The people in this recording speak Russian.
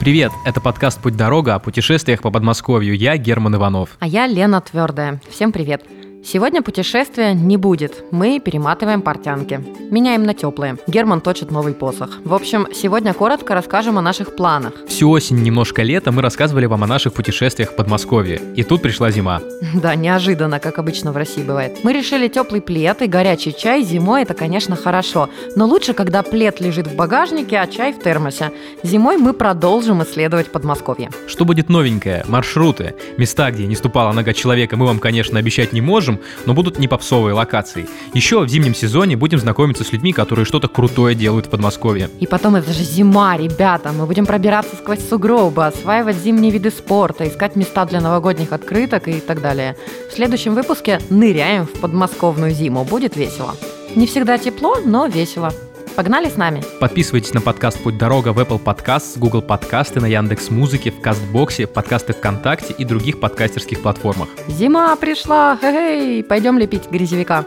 привет! Это подкаст «Путь-дорога» о путешествиях по Подмосковью. Я Герман Иванов. А я Лена Твердая. Всем привет! Сегодня путешествия не будет. Мы перематываем портянки. Меняем на теплые. Герман точит новый посох. В общем, сегодня коротко расскажем о наших планах. Всю осень, немножко лета мы рассказывали вам о наших путешествиях в Подмосковье. И тут пришла зима. Да, неожиданно, как обычно в России бывает. Мы решили теплый плед и горячий чай зимой, это, конечно, хорошо. Но лучше, когда плед лежит в багажнике, а чай в термосе. Зимой мы продолжим исследовать Подмосковье. Что будет новенькое? Маршруты. Места, где не ступала нога человека, мы вам, конечно, обещать не можем, но будут не попсовые локации. Еще в зимнем сезоне будем знакомиться с людьми, которые что-то крутое делают в Подмосковье. И потом это же зима, ребята. Мы будем пробираться сквозь сугробы, осваивать зимние виды спорта, искать места для новогодних открыток и так далее. В следующем выпуске ныряем в подмосковную зиму. Будет весело. Не всегда тепло, но весело. Погнали с нами! Подписывайтесь на подкаст «Путь дорога» в Apple Podcasts, Google Подкасты, на Яндекс Музыке, в Кастбоксе, подкасты ВКонтакте и других подкастерских платформах. Зима пришла! Хе-хей! Пойдем лепить грязевика!